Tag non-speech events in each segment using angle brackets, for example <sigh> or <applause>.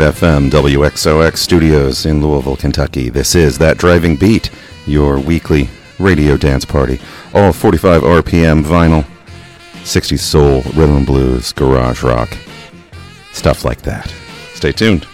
FM WXOX studios in Louisville, Kentucky, this is That Driving Beat, your weekly radio dance party. All 45 RPM vinyl, 60s soul, rhythm and blues, garage rock, stuff like that. Stay tuned.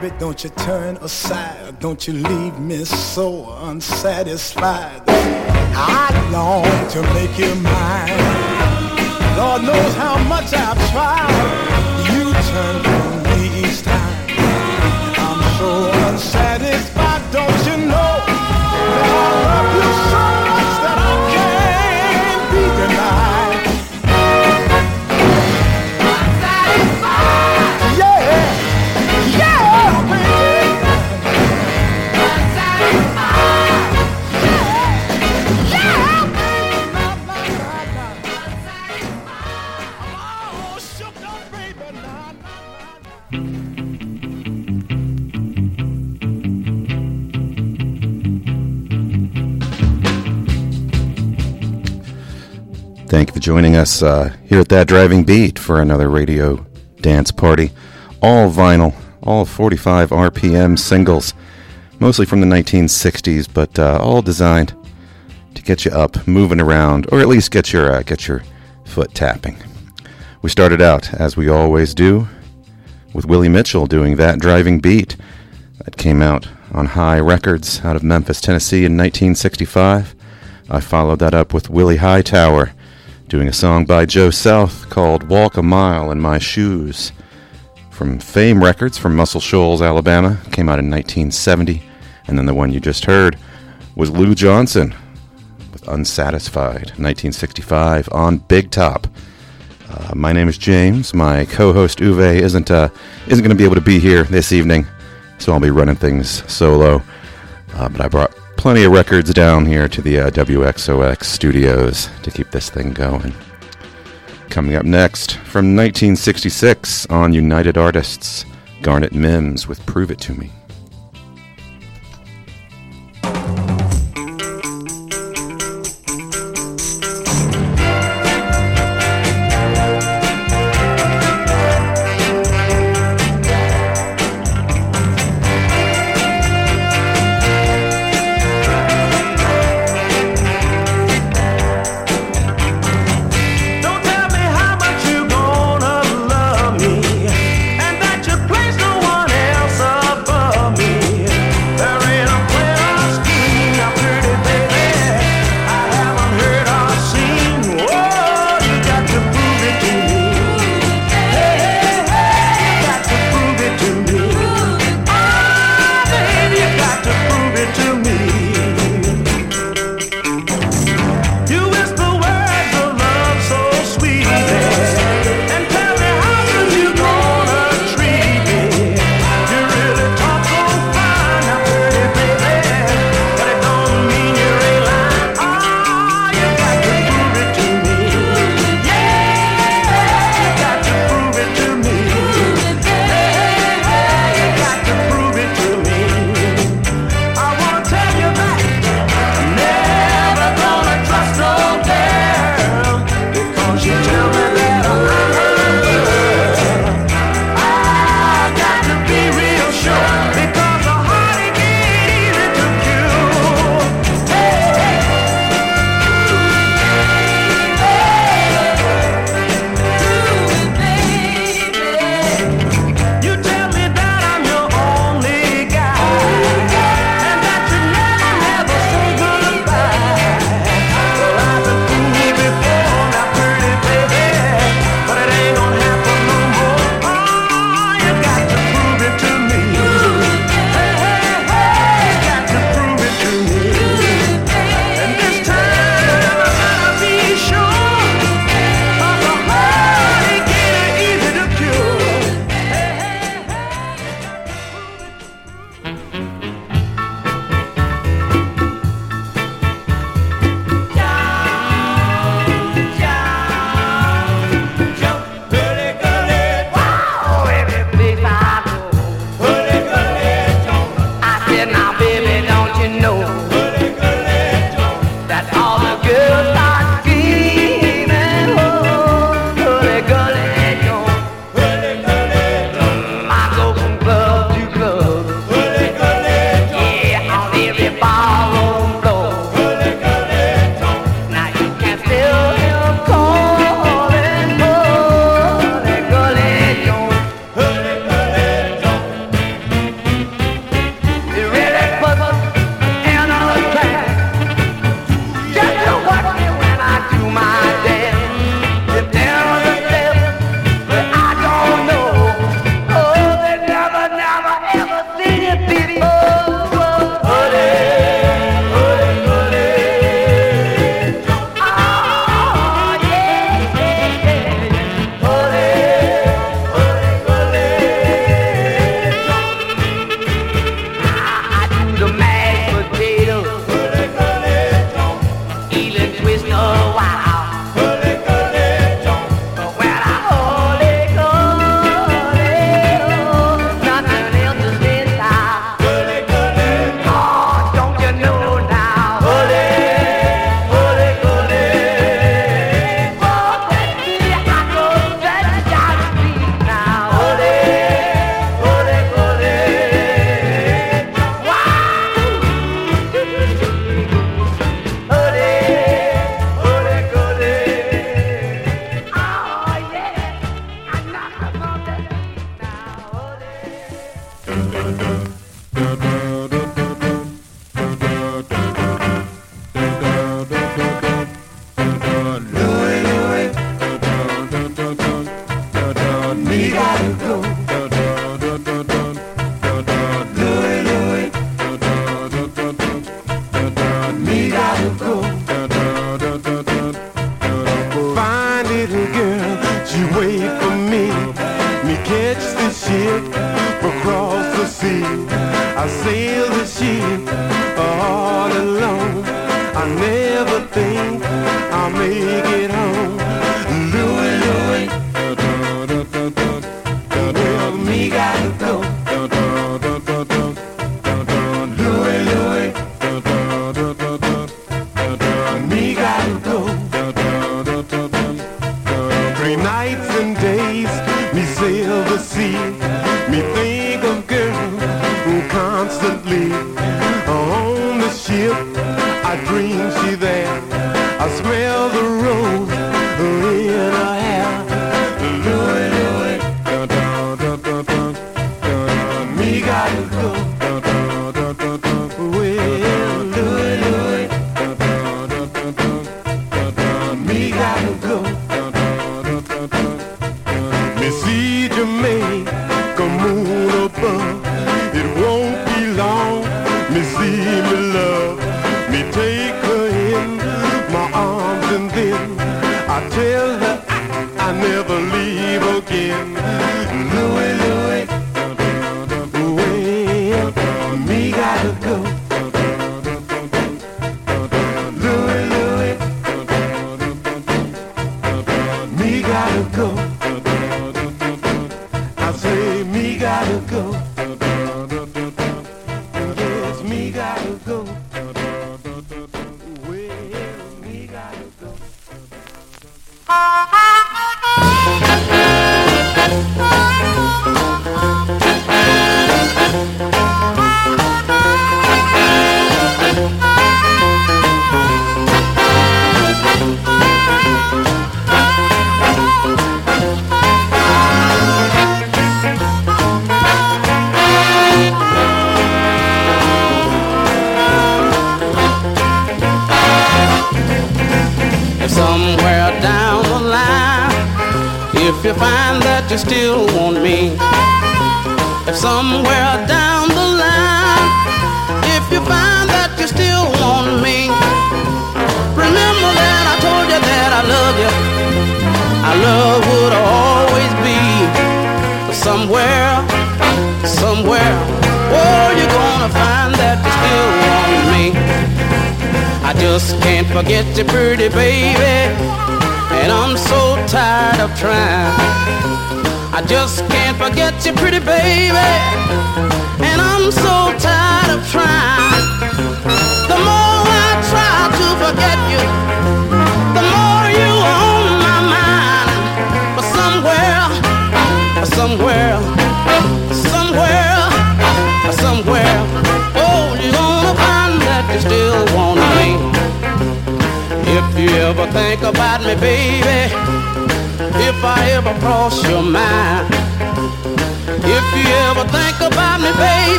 Baby, don't you turn aside. Don't you leave me so unsatisfied. I long to make you mine. Lord knows how much I've tried. You turn from me each time. I'm so unsatisfied, don't you know? Thank you for joining us uh, here at That Driving Beat for another radio dance party. All vinyl, all 45 RPM singles, mostly from the 1960s, but uh, all designed to get you up, moving around, or at least get your uh, get your foot tapping. We started out, as we always do, with Willie Mitchell doing That Driving Beat. That came out on Hi Records out of Memphis, Tennessee in 1965. I followed that up with Willie Hightower doing a song by Joe South called Walk a Mile in My Shoes from Fame Records from Muscle Shoals, Alabama. Came out in 1970. And then the one you just heard was Lou Johnson with Unsatisfied, 1965 on Big Top. Uh, my name is James. My co-host Uwe isn't uh, isn't going to be able to be here this evening, so I'll be running things solo. Uh, but I brought plenty of records down here to the uh, WXOX studios to keep this thing going. Coming up next, from 1966 on United Artists, Garnet Mimms with Prove It To Me.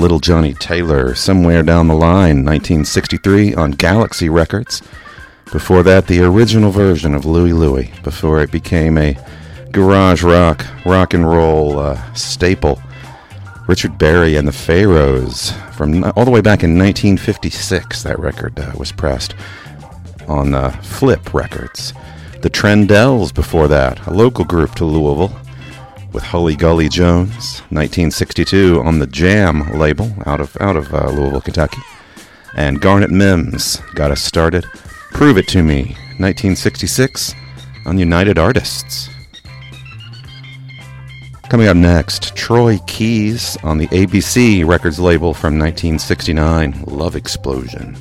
Little Johnny Taylor, somewhere down the line, 1963 on Galaxy Records. Before that, the original version of Louie Louie, before it became a garage rock, rock and roll uh, staple. Richard Berry and the Pharaohs, from all the way back in 1956, that record uh, was pressed on uh, Flip Records. The Tren-Dells before that, a local group to Louisville, with Hully Gully Jones, 1962 on the Jam label out of out of uh, Louisville, Kentucky, and Garnet Mimms got us started. Prove it to me, 1966 on United Artists. Coming up next, Troy Keyes on the ABC Records label from 1969, Love Explosion.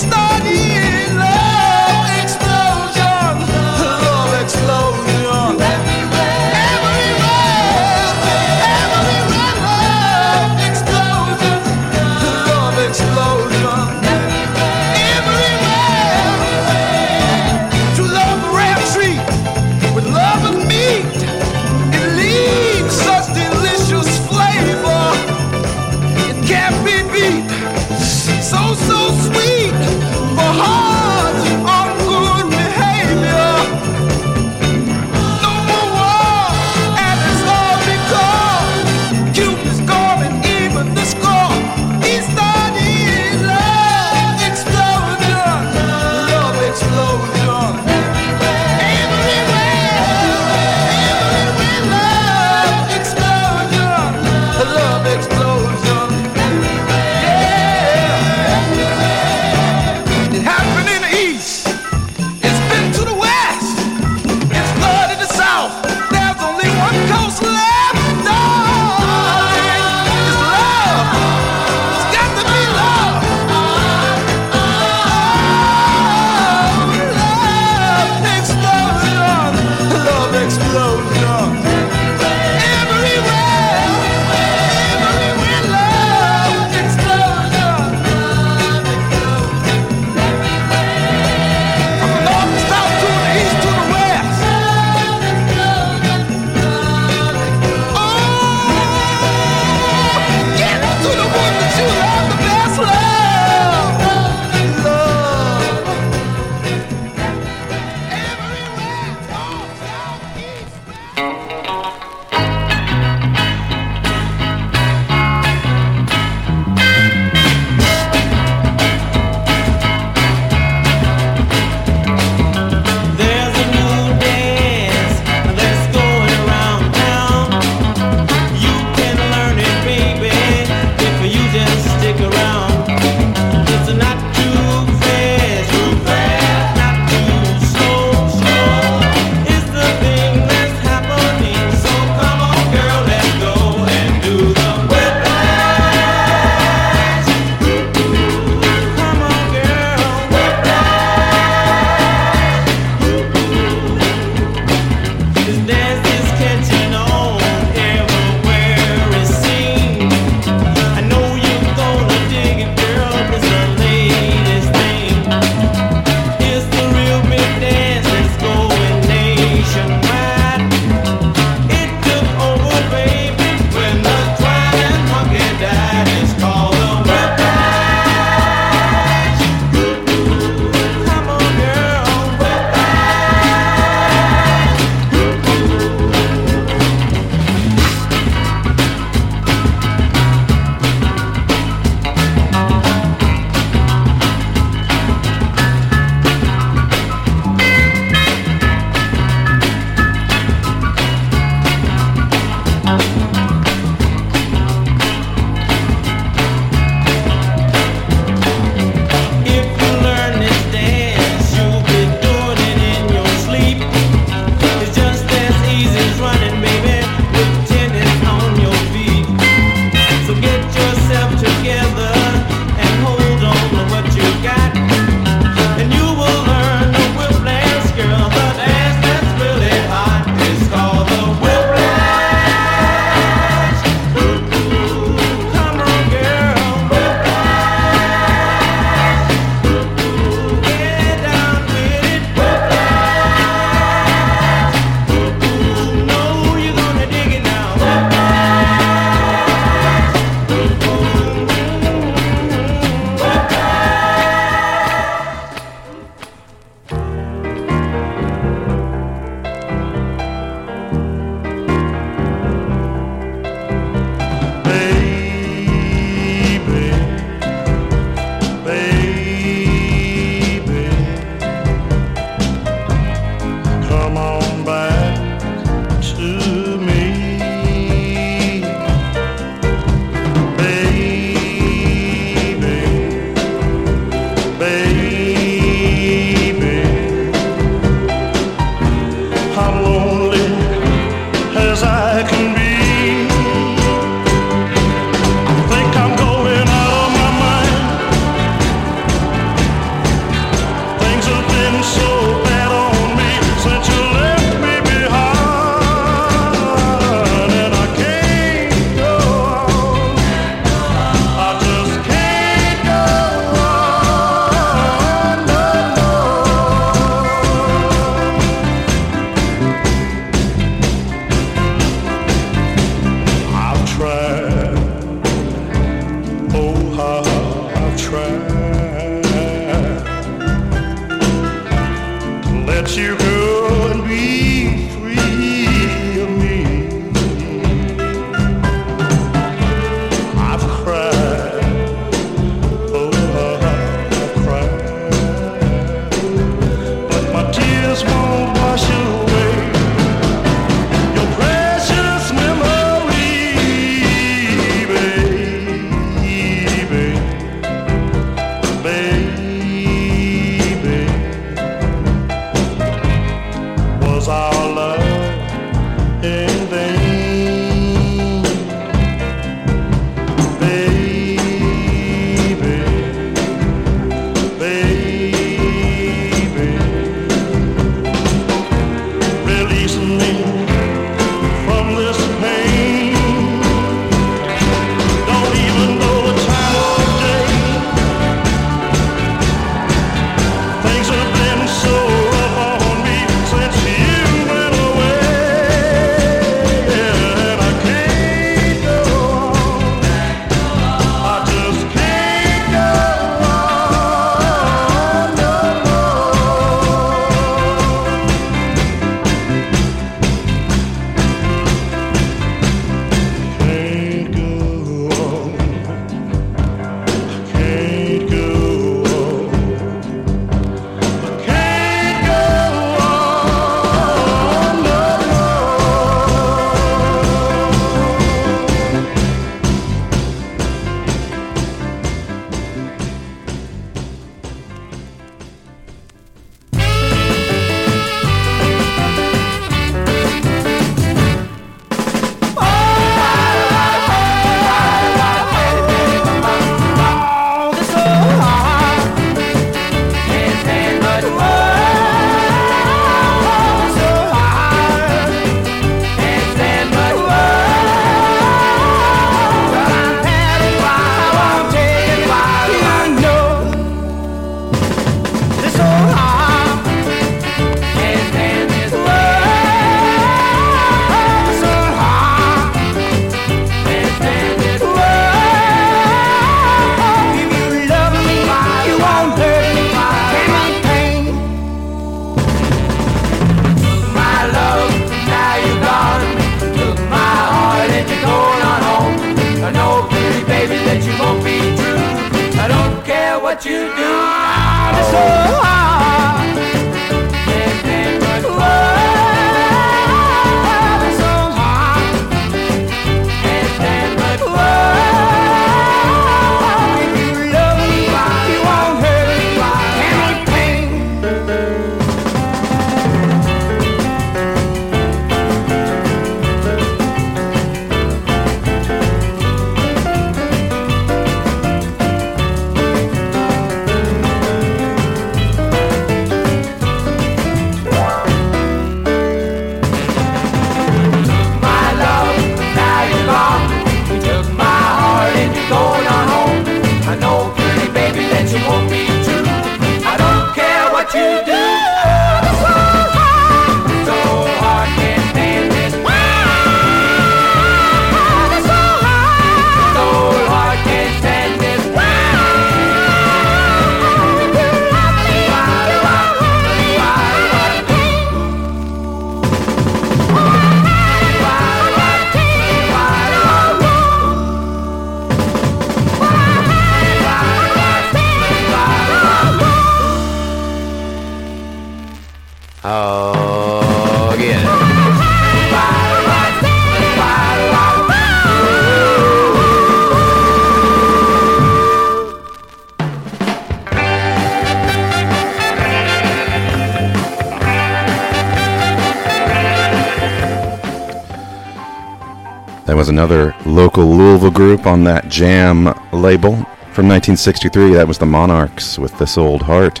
another local Louisville group on that jam label. From 1963, that was the Monarchs with This Old Heart.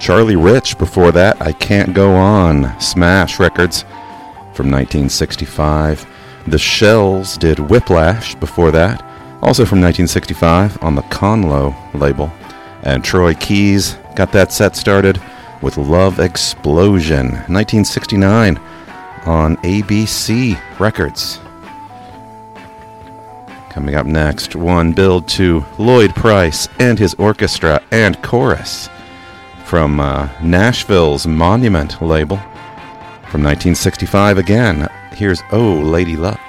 Charlie Rich before that, I Can't Go On, Smash Records from 1965. The Shells did Whiplash before that, also from 1965 on the Conlow label. And Troy Keyes got that set started with Love Explosion, 1969 on ABC Records. Coming up next, one build to Lloyd Price and his orchestra and chorus from uh, Nashville's Monument label from 1965 again. Here's Oh Lady Luck.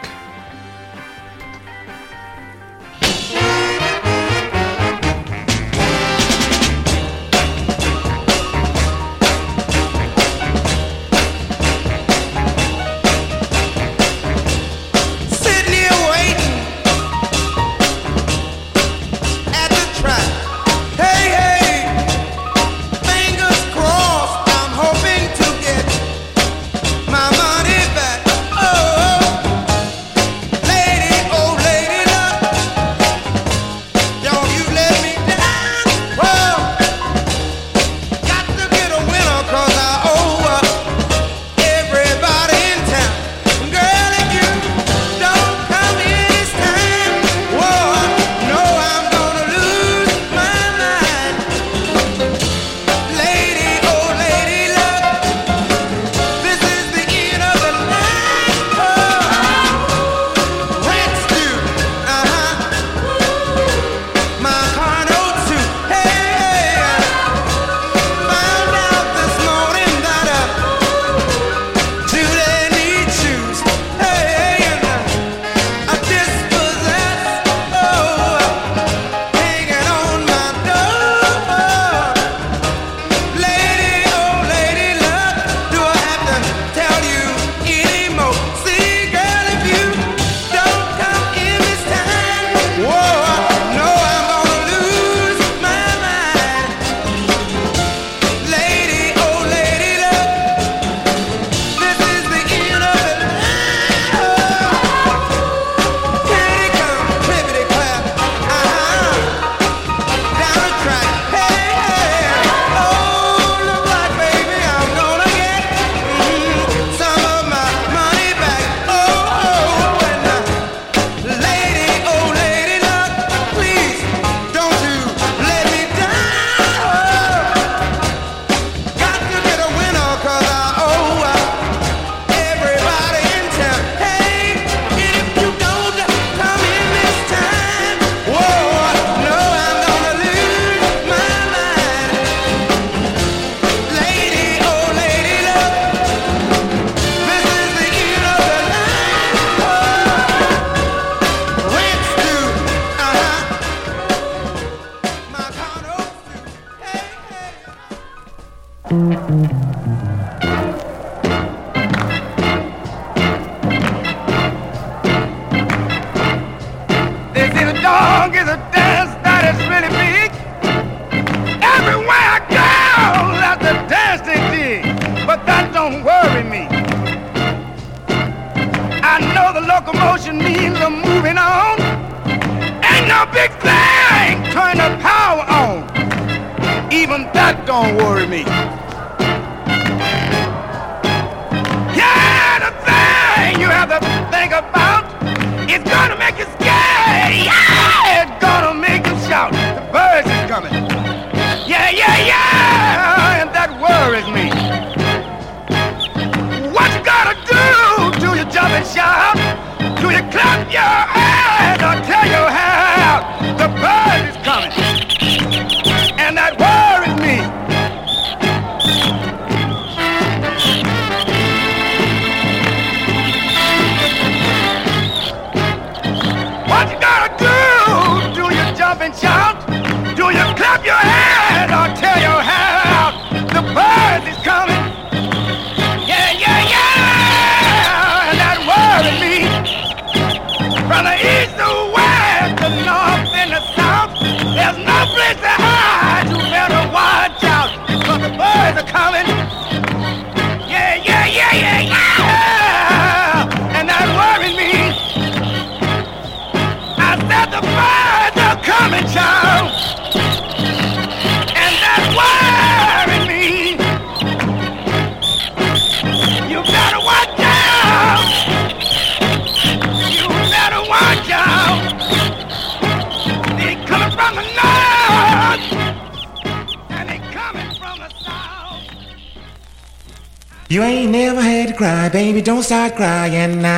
Don't start crying now.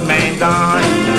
Find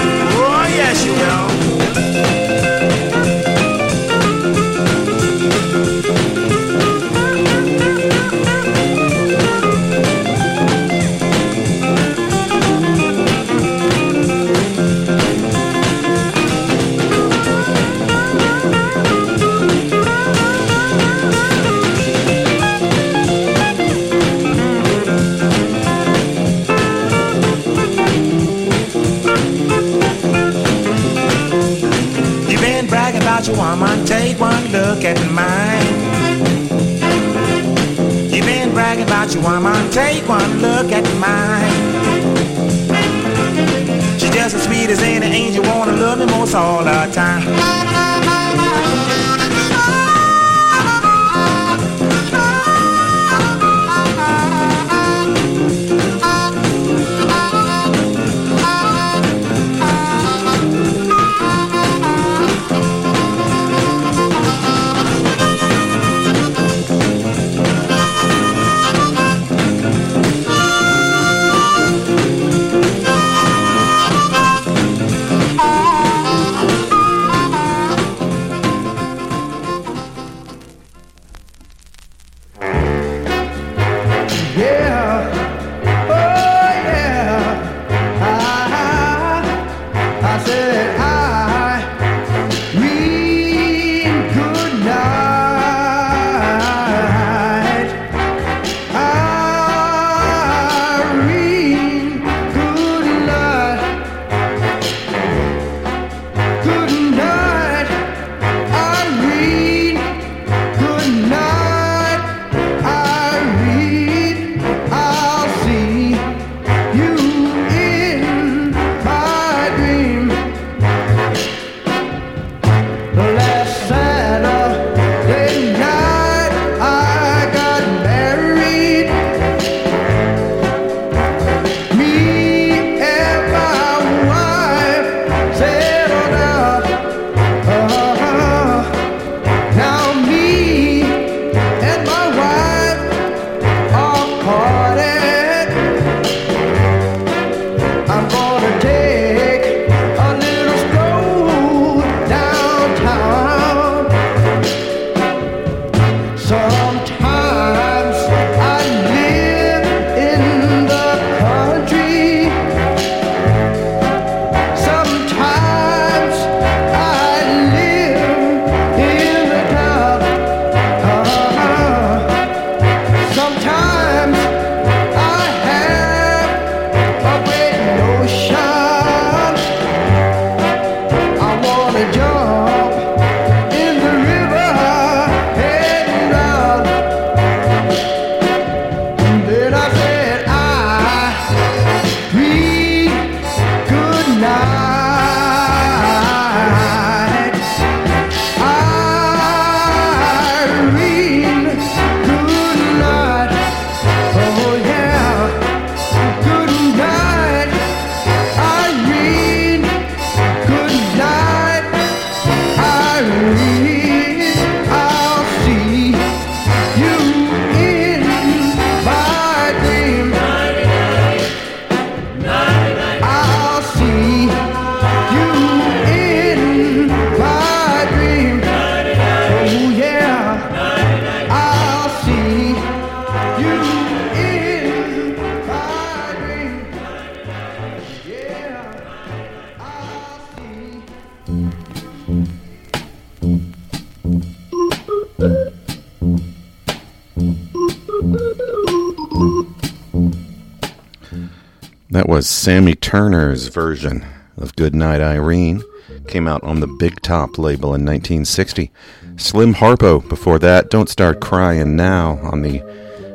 Sammy Turner's version of Goodnight Irene. Came out on the Big Top label in 1960. Slim Harpo before that, Don't Start Crying Now on the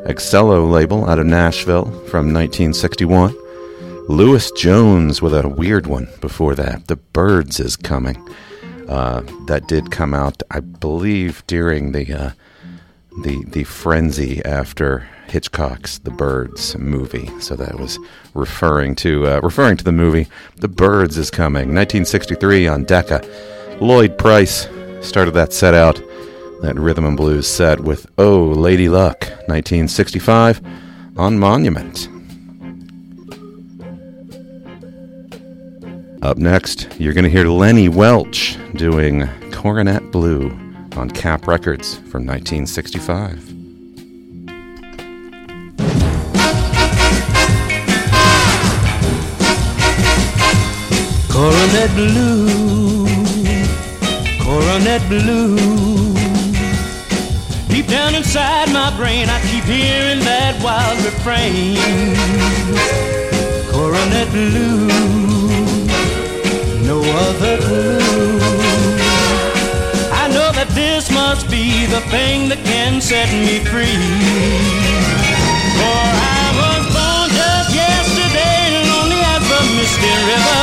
Excello label out of Nashville from 1961. Louis Jones with a weird one before that, The Birds is Coming. Uh, that did come out, I believe, during the uh, the the frenzy after Hitchcock's The Birds movie. So that was referring to uh, referring to the movie The Birds is Coming, 1963 on Decca. Lloyd Price started that set out, that rhythm and blues set with Oh Lady Luck, 1965 on Monument. Up next, you're going to hear Lenny Welch doing Coronet Blue on Kapp Records from 1965. Coronet blue, coronet blue. Deep down inside my brain, I keep hearing that wild refrain. Coronet blue, no other clue. I know that this must be the thing that can set me free. For I was born river.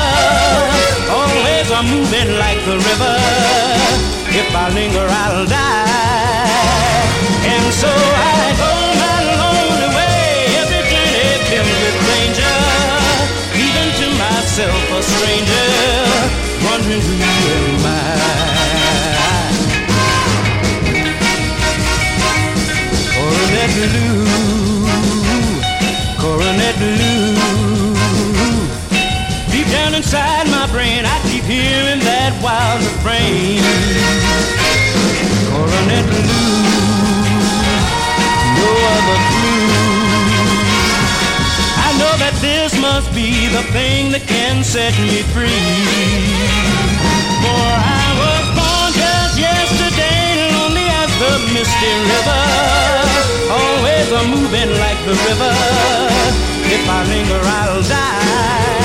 Always I'm moving like the river. If I linger, I'll die. And so I go my lonely way, every journey filled with danger. Even to myself, a stranger, wondering who wild refrain. Coronet blue, no other clue. I know that this must be the thing that can set me free. For I was born just yesterday, lonely as the misty river. Always a moving like the river. If I linger, I'll die.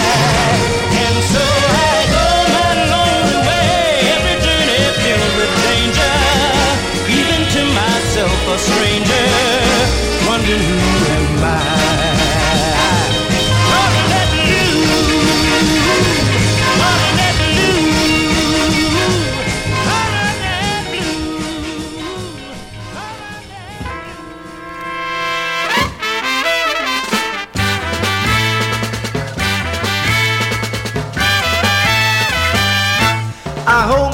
A stranger, wondering who am I. I hold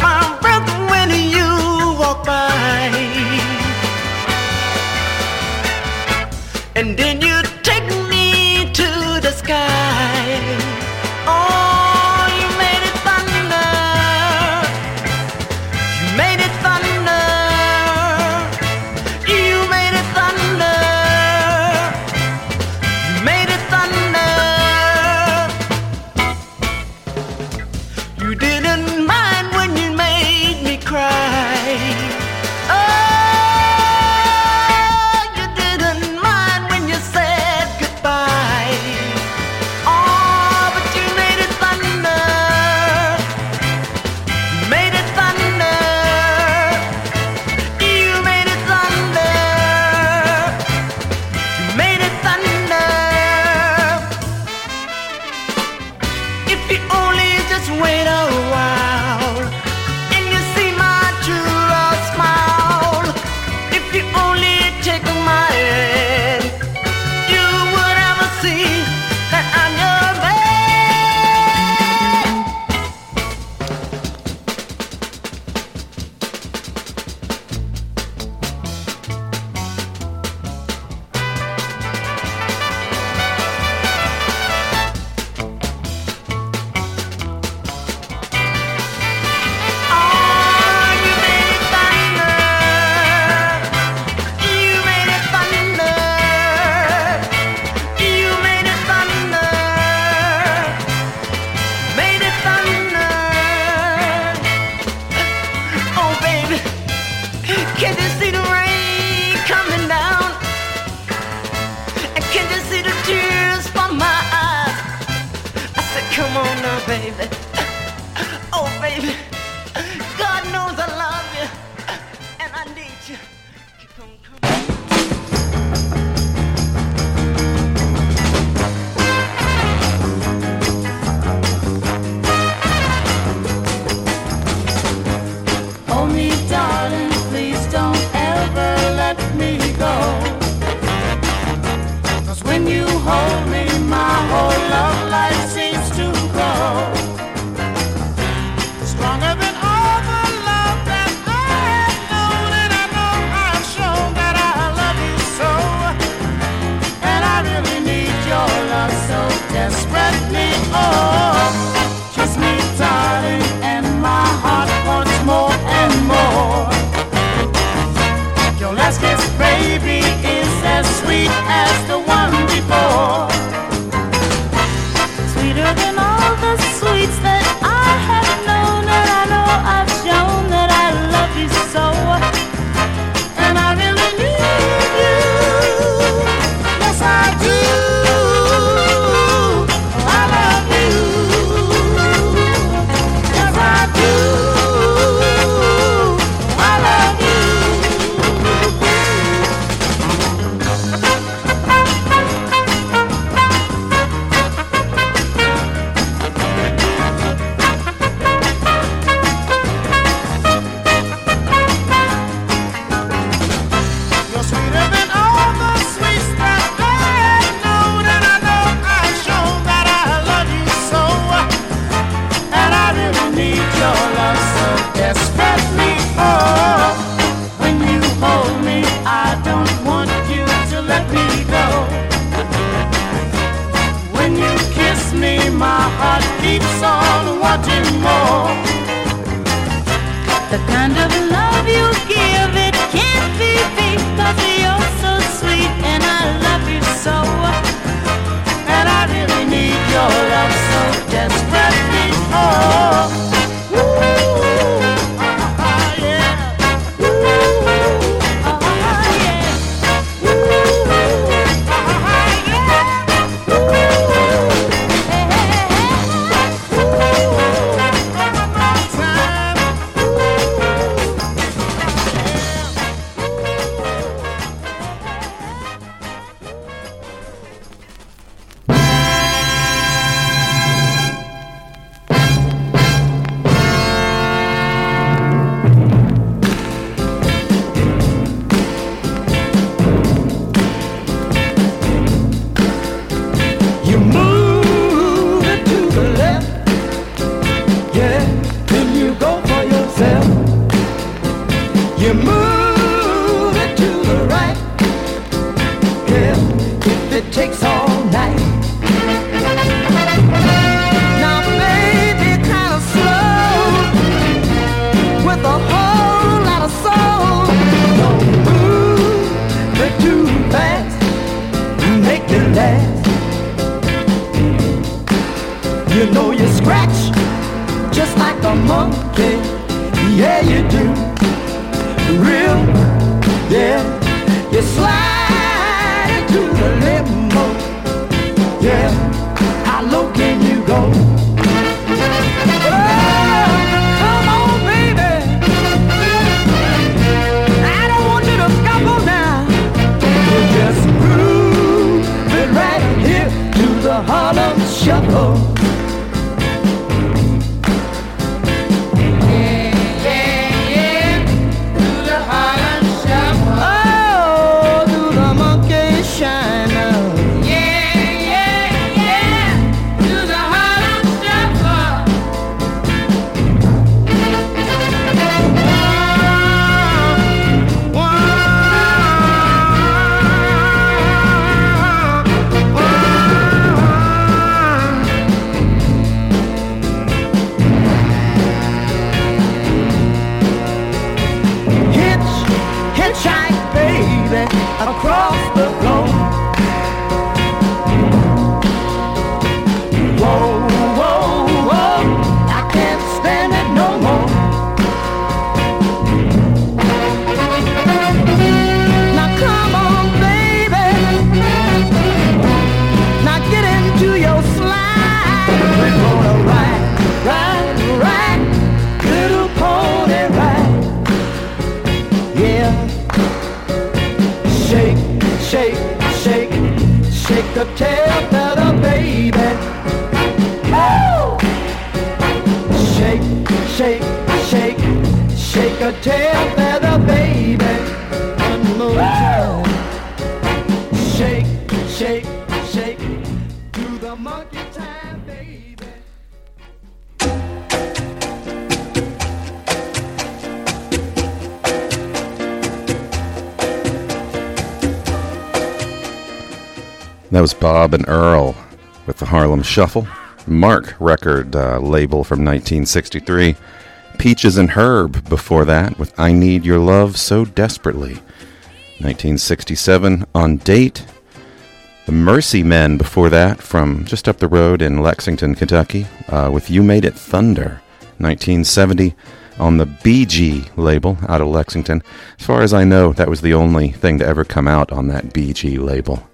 shake, shake, shake shake a tail feather, baby. One more time. Shake, shake, shake, do the monkey time, baby. That was Bob and Earl with the Harlem Shuffle. Marc record uh, label from 1963. Peaches and Herb before that with I Need Your Love So Desperately. 1967 on date. The Mercy Men before that from just up the road in Lexington, Kentucky uh, with You Made It Thunder. 1970 on the BG label out of Lexington. As far as I know, that was the only thing to ever come out on that BG label.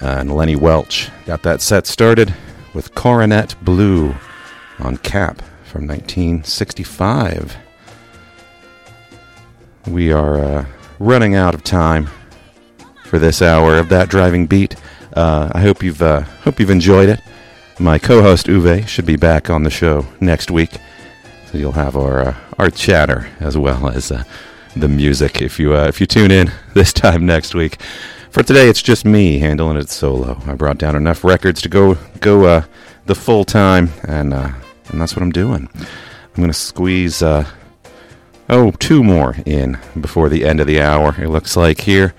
And Lenny Welch got that set started with Coronet Blue on Kapp from 1965. We are uh, running out of time for this hour of that driving beat. Uh, I hope you've uh, hope you've enjoyed it. My co-host Uwe should be back on the show next week, so you'll have our uh, our chatter as well as uh, the music if you uh, if you tune in <laughs> this time next week. For today, it's just me handling it solo. I brought down enough records to go go uh, the full time, and uh, and that's what I'm doing. I'm gonna squeeze uh, oh two more in before the end of the hour. It looks like here.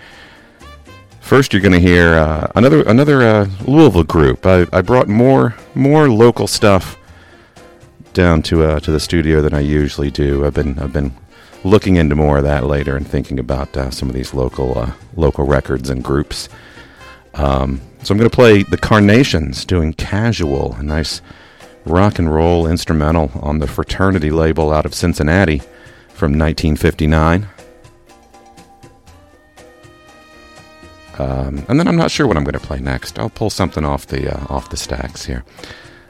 First, you're gonna hear uh, another another uh, Louisville group. I, I brought more more local stuff down to uh, to the studio than I usually do. I've been I've been looking into more of that later and thinking about uh, some of these local uh, local records and groups. Um, so I'm going to play the Carnations doing "Casual," a nice rock and roll instrumental on the Fraternity label out of Cincinnati from 1959. Um, and then I'm not sure what I'm going to play next. I'll pull something off the uh, off the stacks here.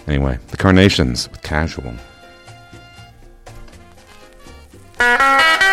Anyway, the Carnations with "Casual." You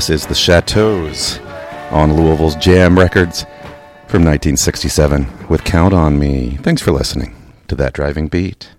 This is the Chateaus on Louisville's Jam Records from 1967 with Count on Me. Thanks for listening to that driving beat.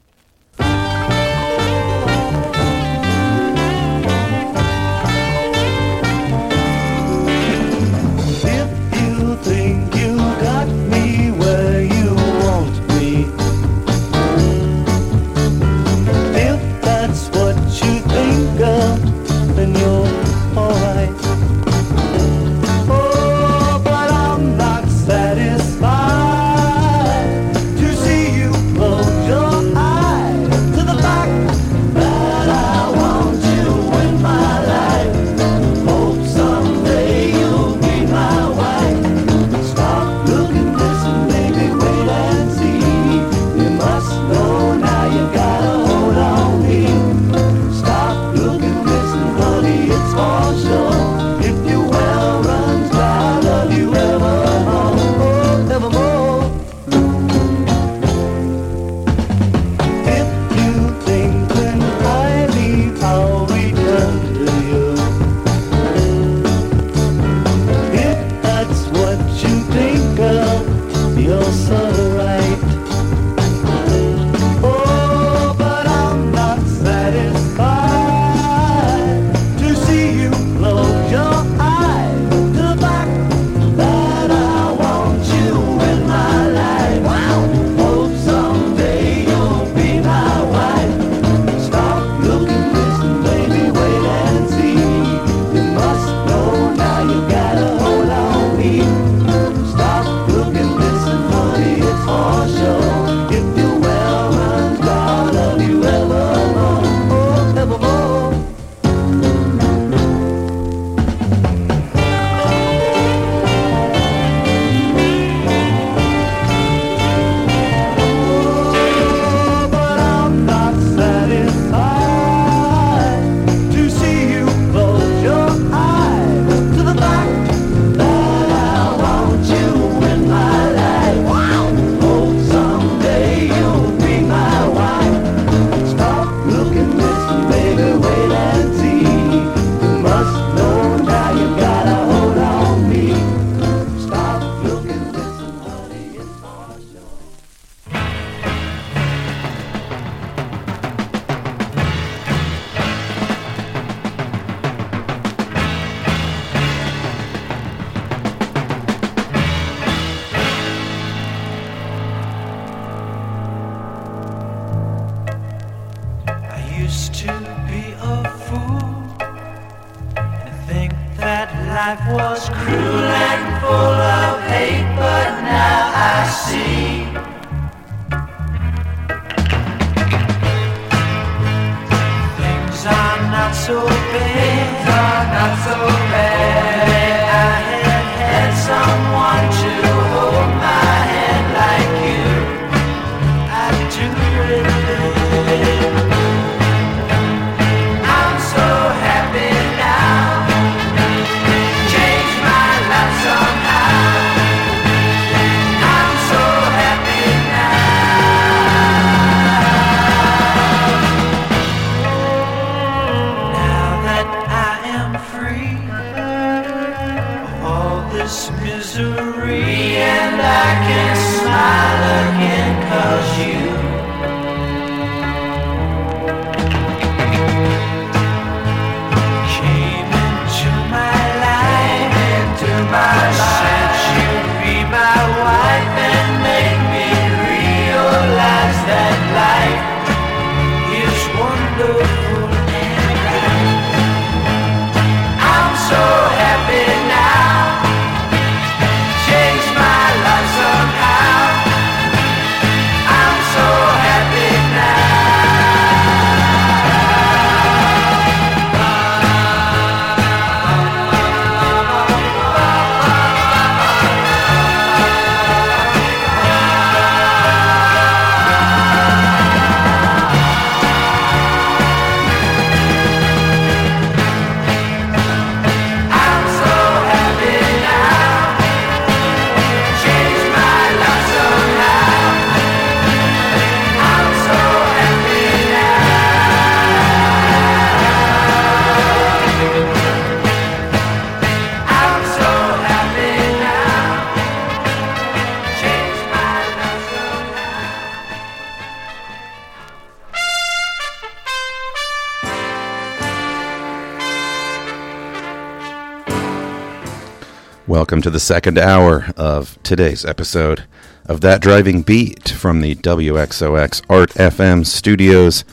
Welcome to the second hour of today's episode of That Driving Beat from the WXOX Art FM studios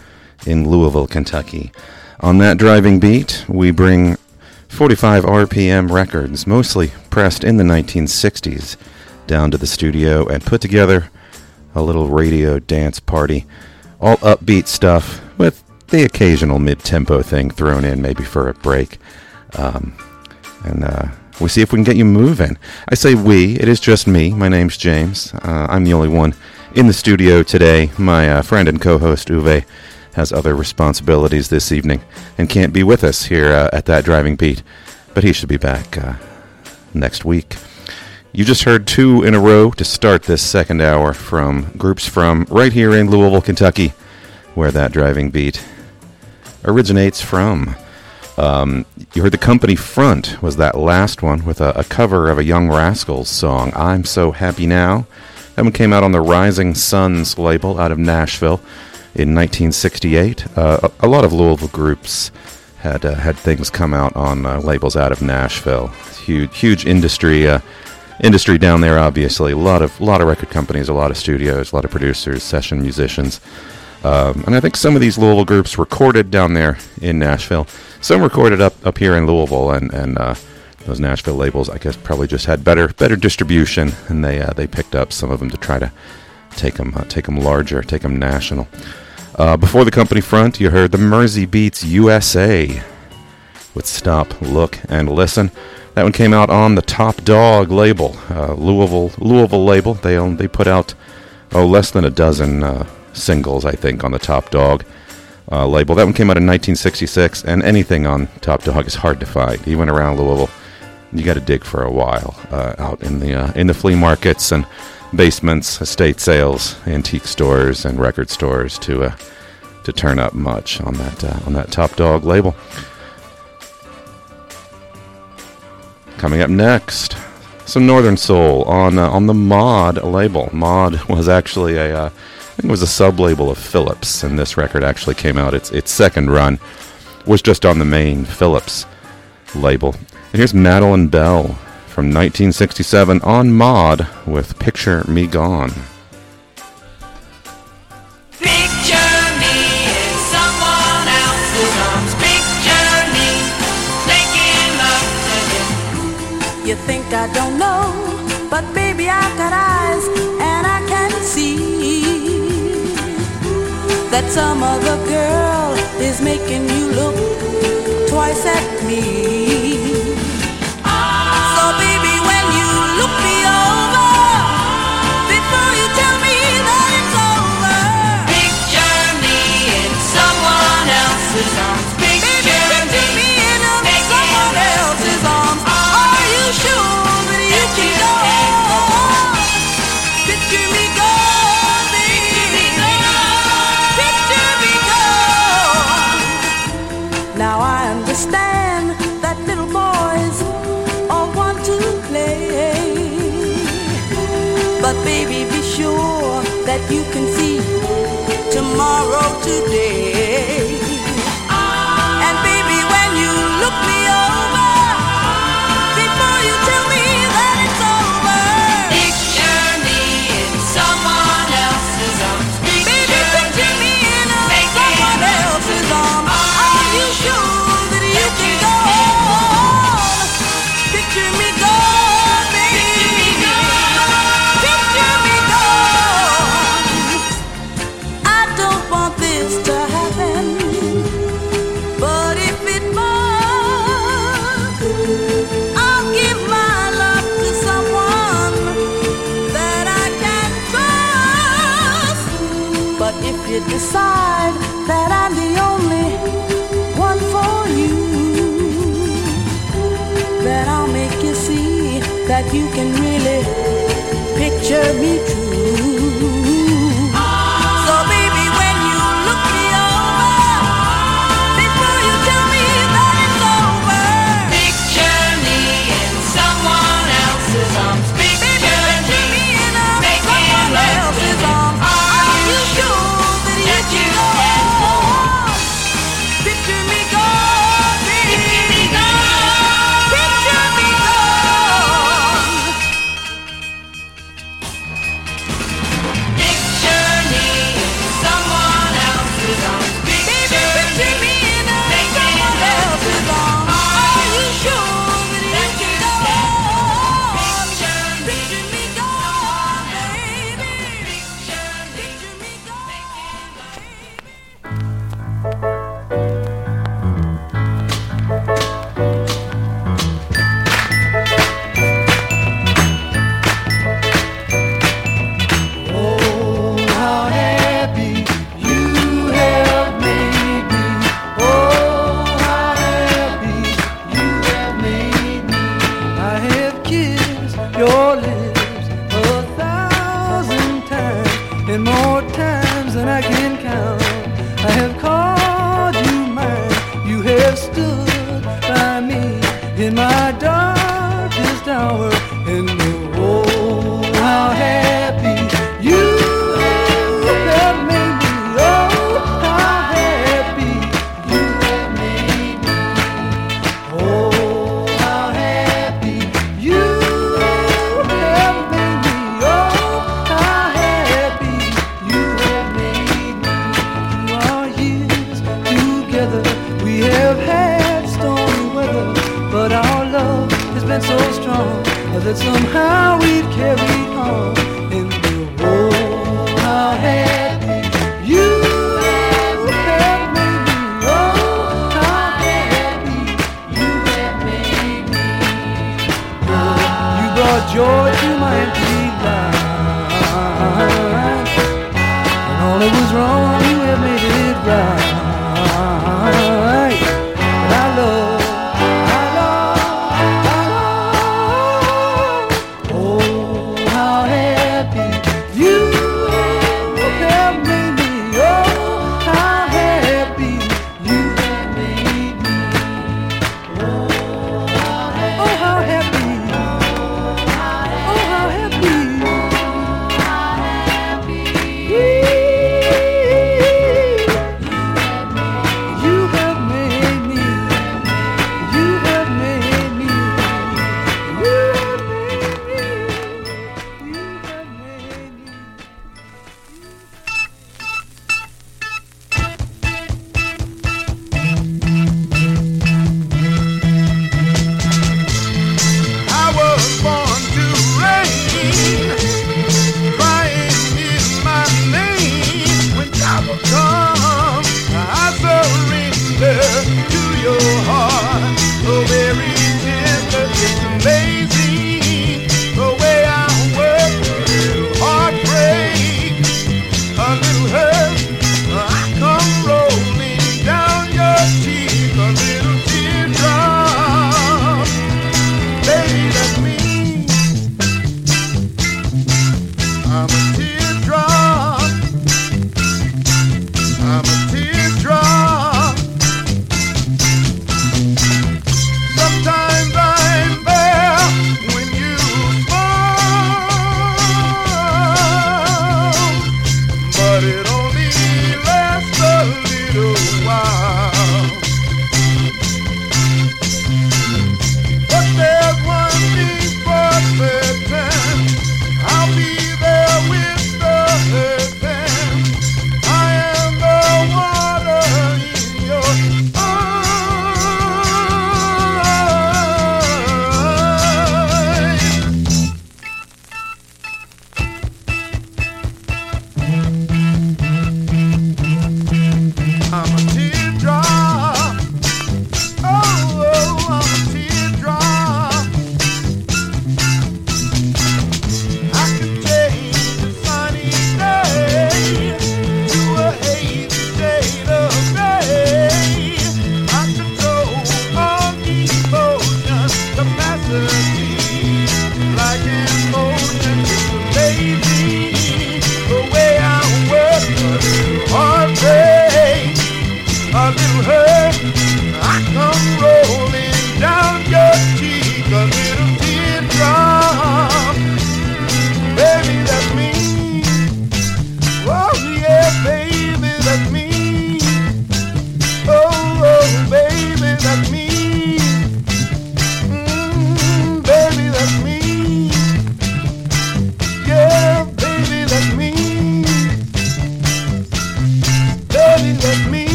in Louisville, Kentucky. On That Driving Beat, we bring 45 RPM records, mostly pressed in the 1960s, down to the studio and put together a little radio dance party. All upbeat stuff with the occasional mid tempo thing thrown in, maybe for a break. Um, and uh, we see if we can get you moving. I say we, it is just me. My name's James. Uh, I'm the only one in the studio today. My uh, friend and co host Uwe has other responsibilities this evening and can't be with us here uh, at that driving beat, but he should be back uh, next week. You just heard two in a row to start this second hour from groups from right here in Louisville, Kentucky, where that driving beat originates from. Um, you heard the company front was that last one with a, a, cover of a Young Rascals song, "I'm So Happy Now." That one came out on the Rising Sons label out of Nashville in 1968. Uh, a, a, lot of Louisville groups had uh, had things come out on uh, labels out of Nashville. Huge, huge industry uh, industry down there. Obviously, a lot of lot of record companies, a lot of studios, a lot of producers, session musicians. Um, and I think some of these Louisville groups recorded down there in Nashville. Some recorded up, up here in Louisville, and and uh, those Nashville labels, I guess, probably just had better better distribution, and they uh, they picked up some of them to try to take them uh, take them larger, take them national. Uh, before the company front, you heard the Mersey Beats USA with "Stop, Look, and Listen." That one came out on the Top Dog label, uh, Louisville Louisville label. They own, they put out oh less than a dozen uh, singles, I think, on the Top Dog uh, label. That one came out in 1966, and anything on Top Dog is hard to find. He went around Louisville. You got to dig for a while uh, out in the uh, in the flea markets and basements, estate sales, antique stores, and record stores to uh, to turn up much on that uh, on that Top Dog label. Coming up next, some Northern Soul on uh, on the Mod label. Mod was actually a think it was a sub label of Philips, and this record actually came out. Its its second run was just on the main Philips label. And here's Madeline Bell from 1967 on Mod with Picture Me Gone. Picture me in someone else's arms. Picture me making love to you. You think I don't know, but baby, I've got eyes and I can see that some other girl is making you look twice at me. That you can really picture me true.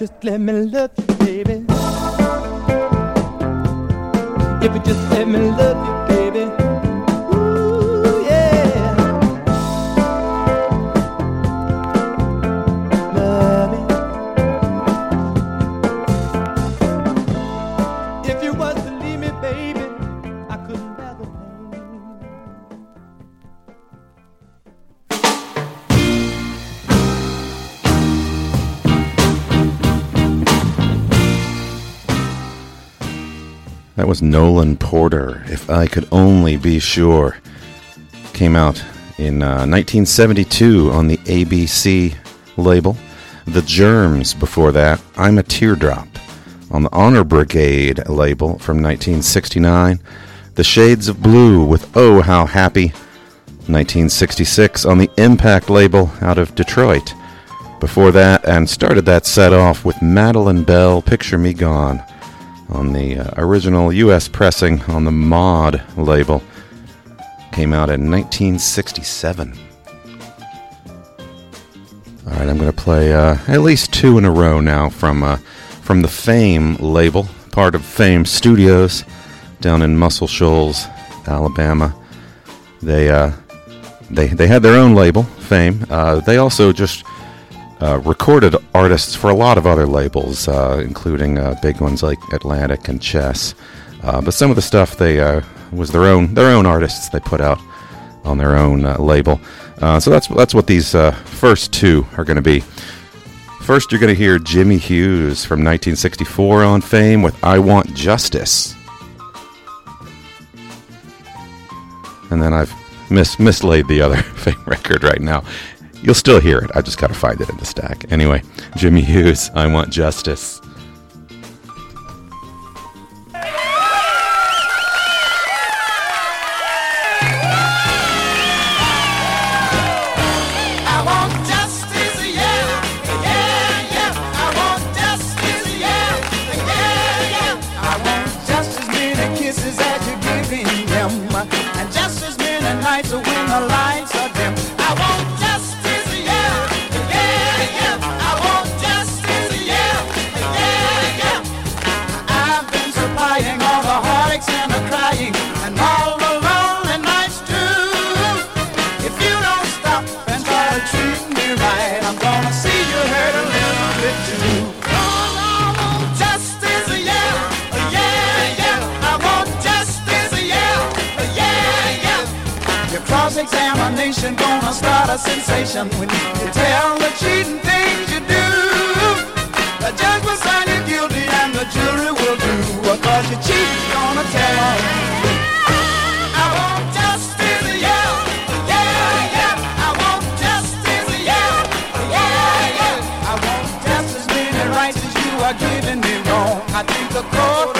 Just let me Nolan Porter. If I could only be sure. Came out in uh, 1972 on the ABC label. The Jerms before that. I'm a Teardrop on the Honor Brigade label from 1969. The Shades of Blue with Oh How Happy. 1966 on the Impact label out of Detroit. Before that, and started that set off with Madeline Bell, Picture Me Gone on the uh, original U.S. pressing on the Mod label. Came out in 1967. All right, I'm going to play uh, at least two in a row now from uh, from the Fame label, part of Fame Studios, down in Muscle Shoals, Alabama. They uh, they they had their own label, Fame. Uh, they also just uh, recorded artists for a lot of other labels, uh, including uh, big ones like Atlantic and Chess. Uh, but some of the stuff they was their own their own artists they put out on their own label. So that's that's what these first two are going to be. First, you're going to hear Jimmy Hughes from 1964 on Fame with "I Want Justice," and then I've mis- mislaid the other <laughs> Fame record right now. You'll still hear it. I just got to find it in the stack. Anyway, Jimmy Hughes, I Want Justice. Cross-examination gonna start a sensation when you tell the cheating things you do. The judge will sign you guilty and the jury will do because you cheated gonna tell. I want justice, yeah, giving me wrong. I think the court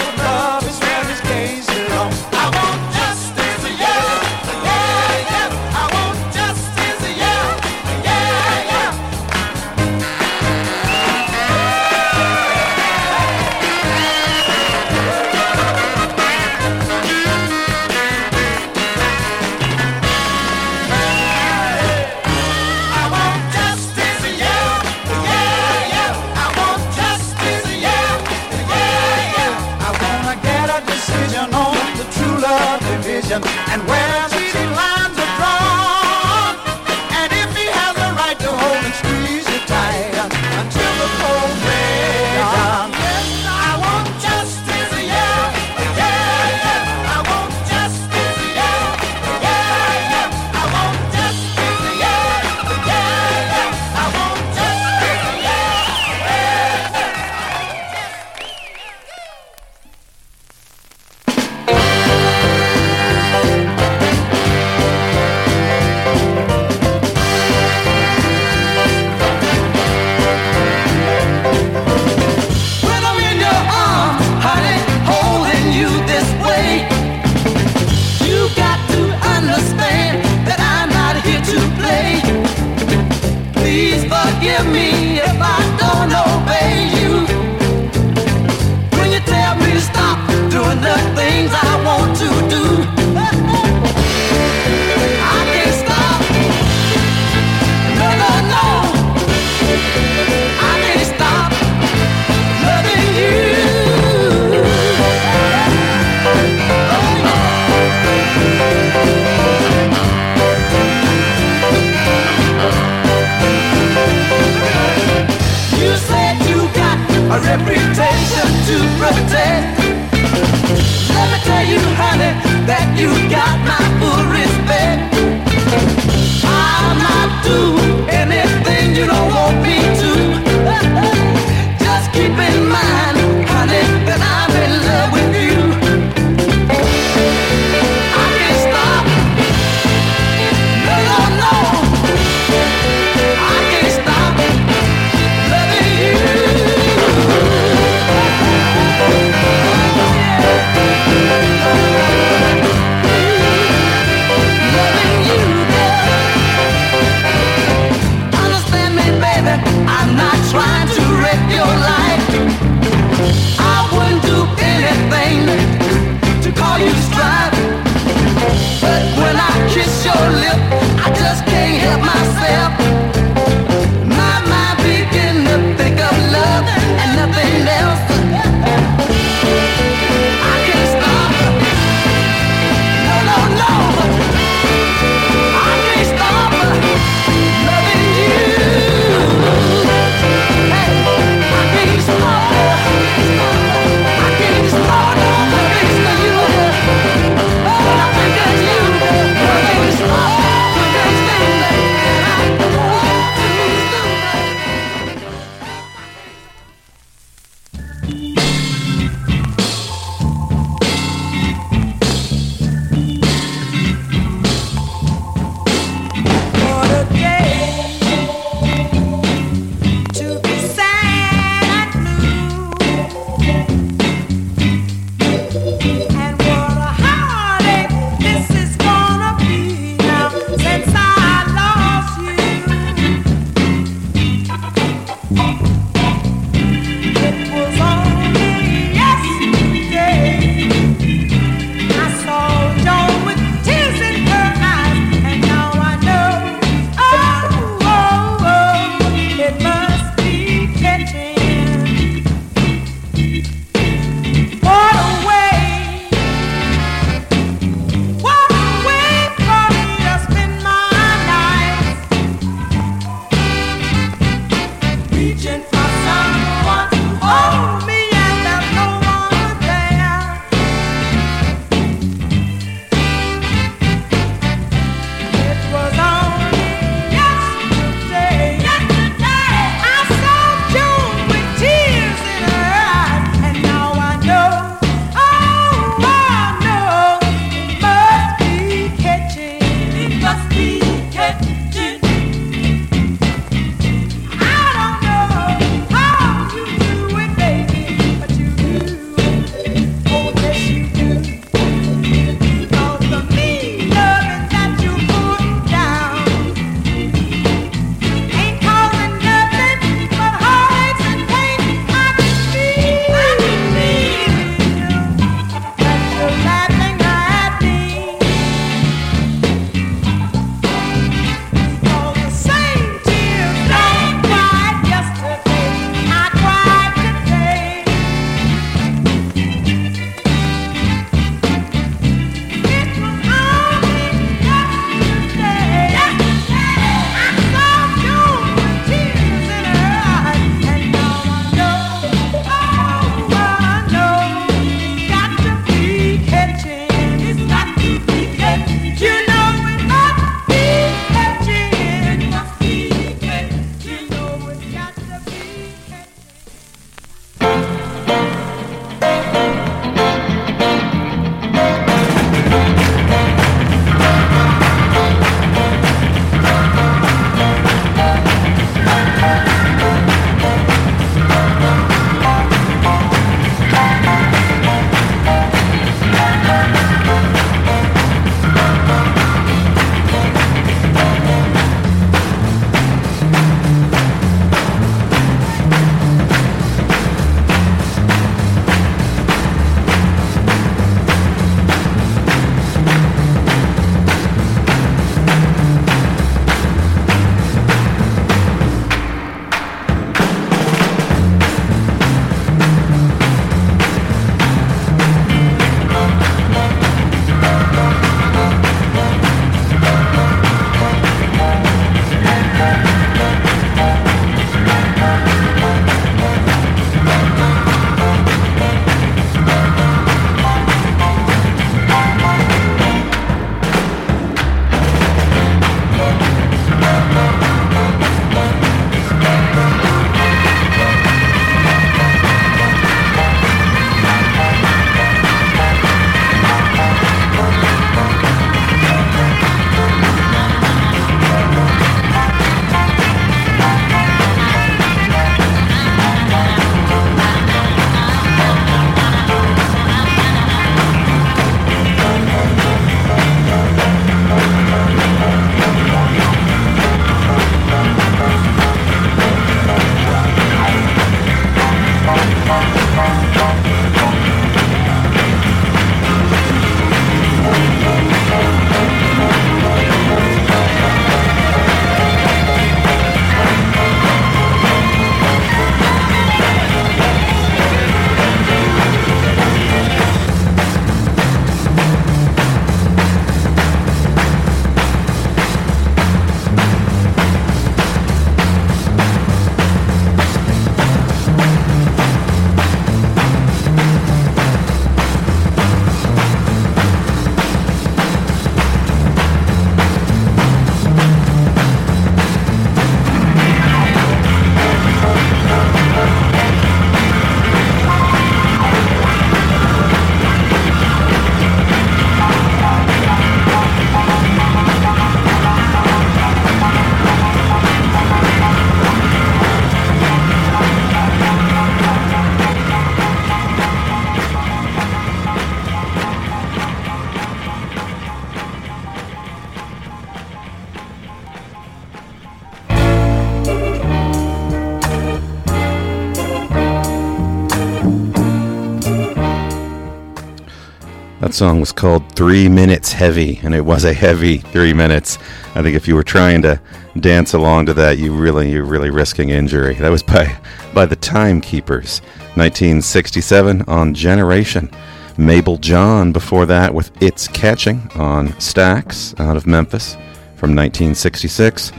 song was called Three Minutes Heavy, and it was a heavy three minutes. I think if you were trying to dance along to that, you really, you're really risking injury. That was by, <laughs> by the Timekeepers, 1967 on Generation. Mable John before that with It's Catching on Stax out of Memphis from 1966.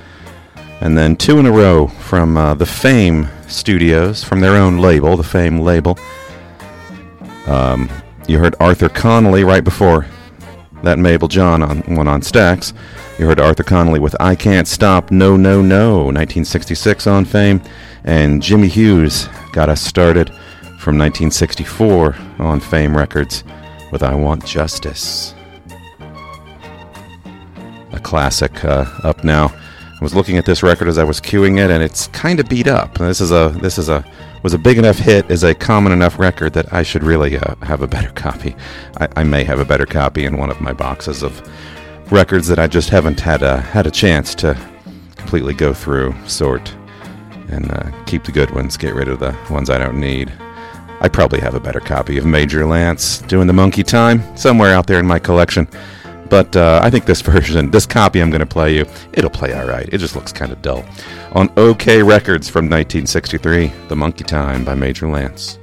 And then two in a row from uh, the Fame Studios, from their own label, the Fame label. Um, you heard Arthur Conley right before that Mable John on one on Stax. You heard Arthur Conley with I Can't Stop, No, No, No, 1966 on Fame. And Jimmy Hughes got us started from 1964 on Fame Records with I Want Justice. A classic uh, up now. I was looking at this record as I was queuing it, and it's kind of beat up. This is a this is a was a big enough hit, is a common enough record that I should really uh, have a better <laughs> copy. I, I may have a better copy in one of my boxes of records that I just haven't had a had a chance to completely go through, sort, and uh, keep the good ones, get rid of the ones I don't need. I probably have a better copy of Major Lance doing the monkey time somewhere out there in my collection. But uh, I think this <laughs> version, this copy I'm going to play you, it'll play all right. It just looks kind of dull. On OK Records from 1963, The Monkey Time by Major Lance.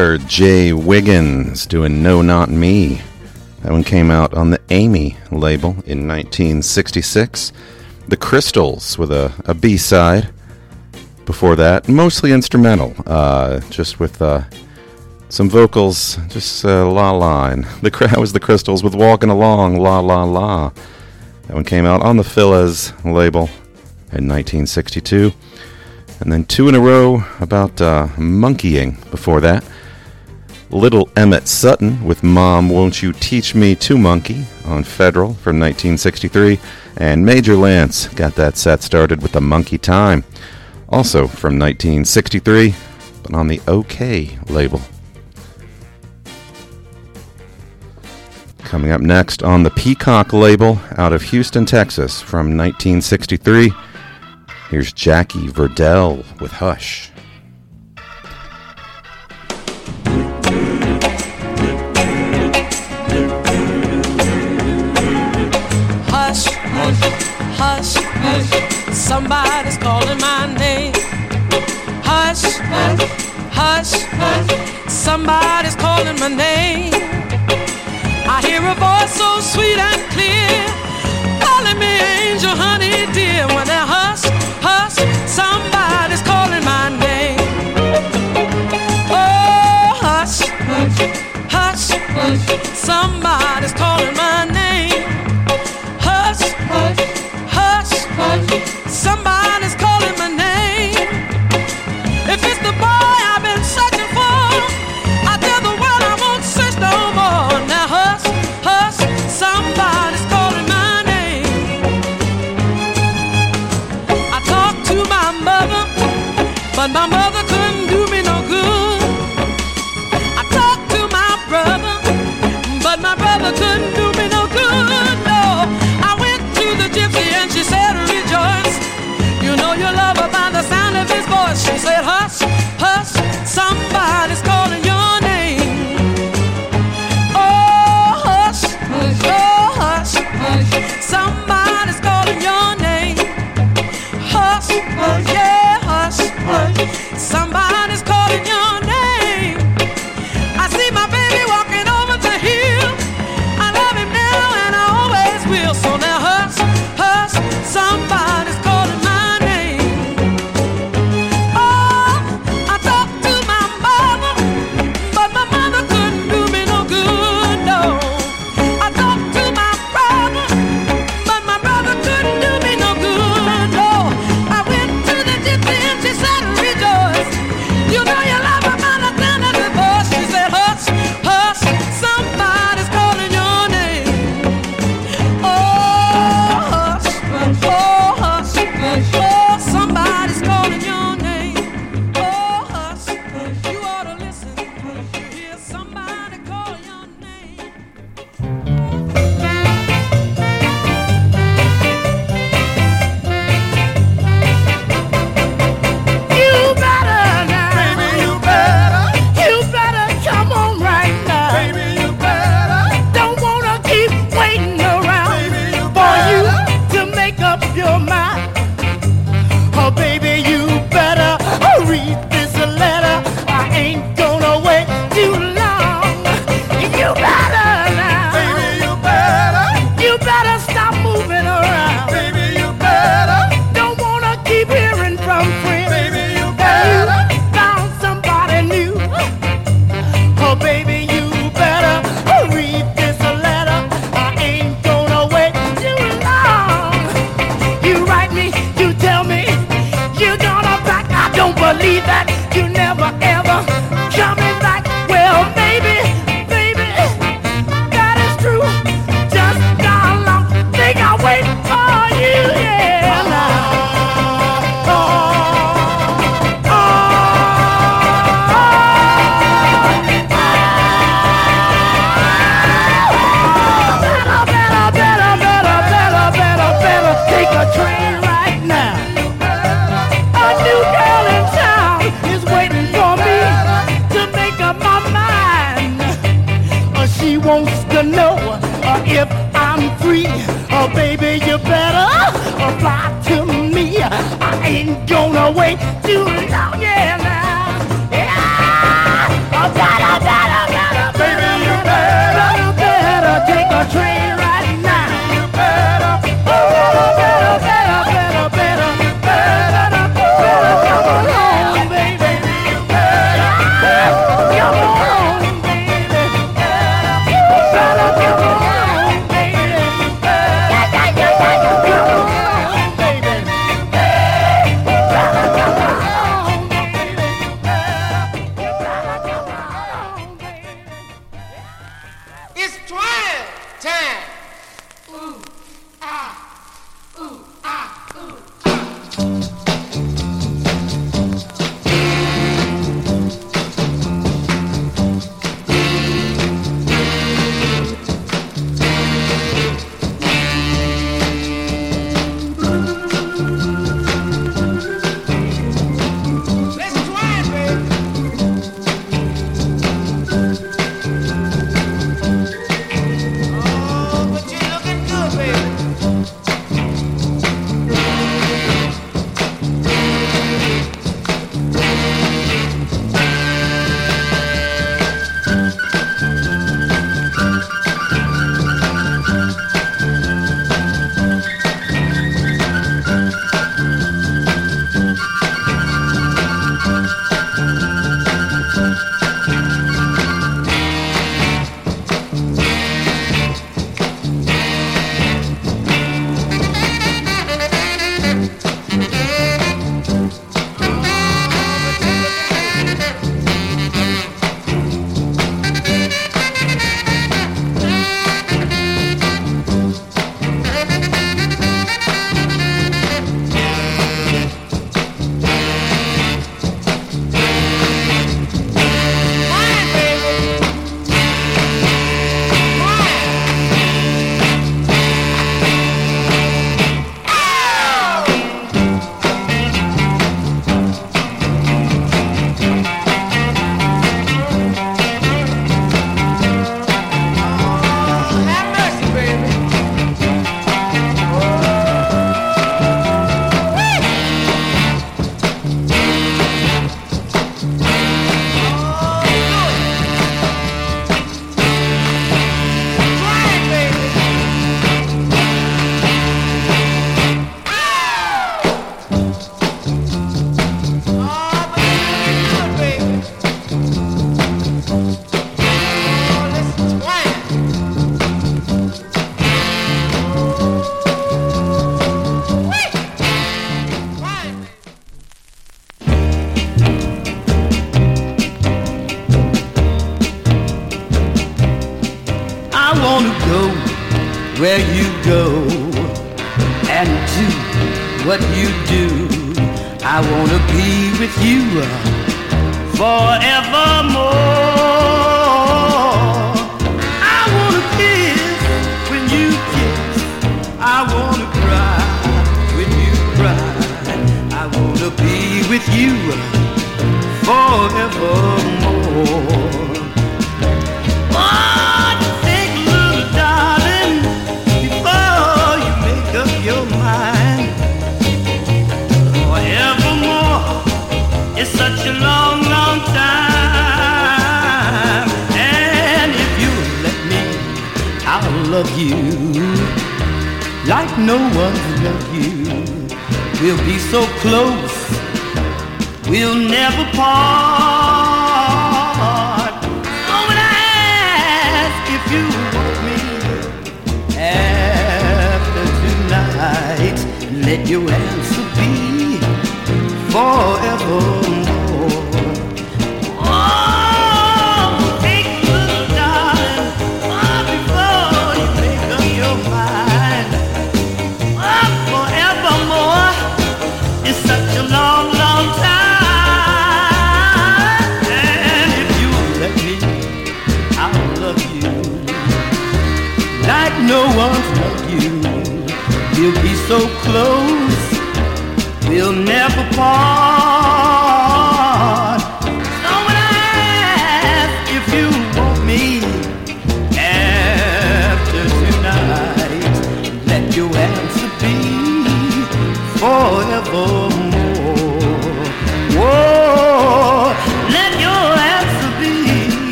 Tucker J. Wiggins doing No Not Me. That one came out on the Amy label in 1966. The Crystals with a a B-side. Before that, mostly instrumental, uh, just with uh, some vocals, just uh, la la. And <laughs> the that was the Crystals with Walking Along, la la la. That one came out on the Philles label in 1962. And then two in a row about uh, monkeying before that. Little Emmett Sutton with Mom Won't You Teach Me to Monkey on Federal from 1963, and Major Lance got that set started with the Monkey Time, also from 1963, but on the Okeh label. Coming up next on the Peacock label out of Houston, Texas from 1963, here's Jackie Verdell with Hush. somebody's calling my name. Hush, hush, hush, hush, somebody's calling my name. I hear a voice so sweet and clear, calling me angel, honey, dear. When I hush, hush, somebody's calling my name. Oh, hush, hush, hush, somebody.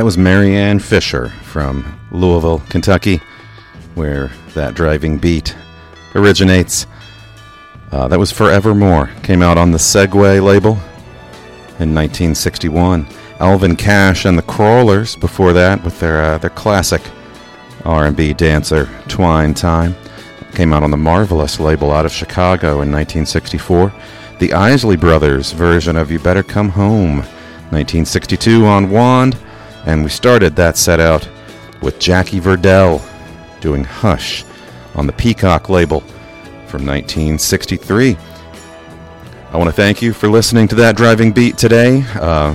That was Marianne Fisher from Louisville, Kentucky, where that driving beat originates. Uh, that was Forevermore. Came out on the Segway label in 1961. Alvin Cash and the Crawlers before that with their uh, their classic R&B dancer Twine Time. Came out on the Mar-V-Lus label out of Chicago in 1964. The Isley Brothers version of You Better Come Home, 1962 on Wand. And we started that set out with Jackie Verdell doing Hush on the Peacock label from 1963. I want to thank you for listening to that driving beat today. Uh,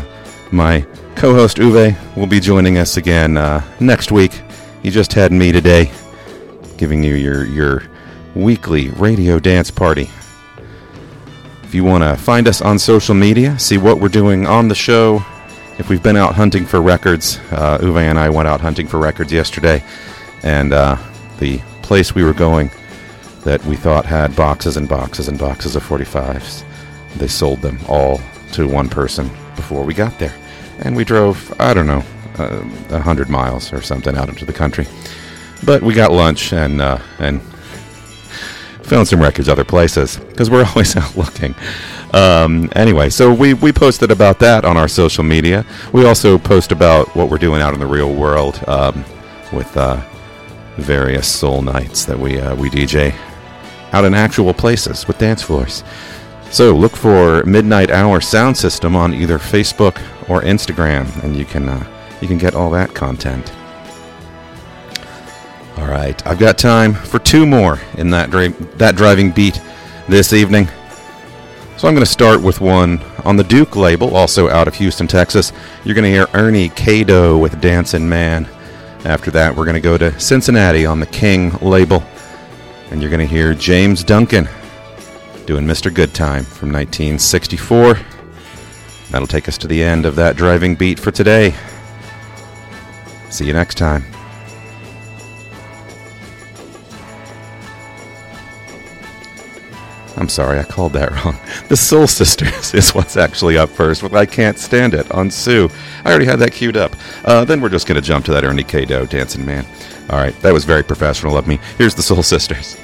my co host Uwe will be joining us again uh, next week. You just had me today giving you your, your weekly radio dance party. If you want to find us on social media, see what we're doing on the show, if we've been out hunting for records, uh, Uwe and I went out hunting for records yesterday, and uh, the place we were going that we thought had boxes and boxes and boxes of 45s, they sold them all to one person before we got there. And we drove, I don't know, uh, a hundred miles or something out into the country. But we got lunch and uh, and found some records other places because we're <laughs> always out looking. Um, anyway, so we, we posted about that on our social media. We also post about what we're doing out in the real world um, with uh, various soul nights that we uh, we DJ out in actual places with dance floors. So look for Midnight Hour Sound System on either Facebook or Instagram, and you can uh, you can get all that content. All right, I've got time for two more in that dri- that driving beat this evening. So I'm going to start with one on the Duke label, also out of Houston, Texas. You're going to hear Ernie K-Doe with Dancing Man. After that, we're going to go to Cincinnati on the King label, and you're going to hear James Duncan doing Mr. Good Time from 1964. That'll take us to the end of that driving beat for today. See you next time. I'm sorry, I called that <laughs> wrong. The Soul Sisters <laughs> is what's actually up first with I Can't Stand It on Sue. I already had that queued up. Uh, then we're just going to jump to that Ernie K-Doe Dancing Man. All right, that was very professional of me. Here's the Soul Sisters.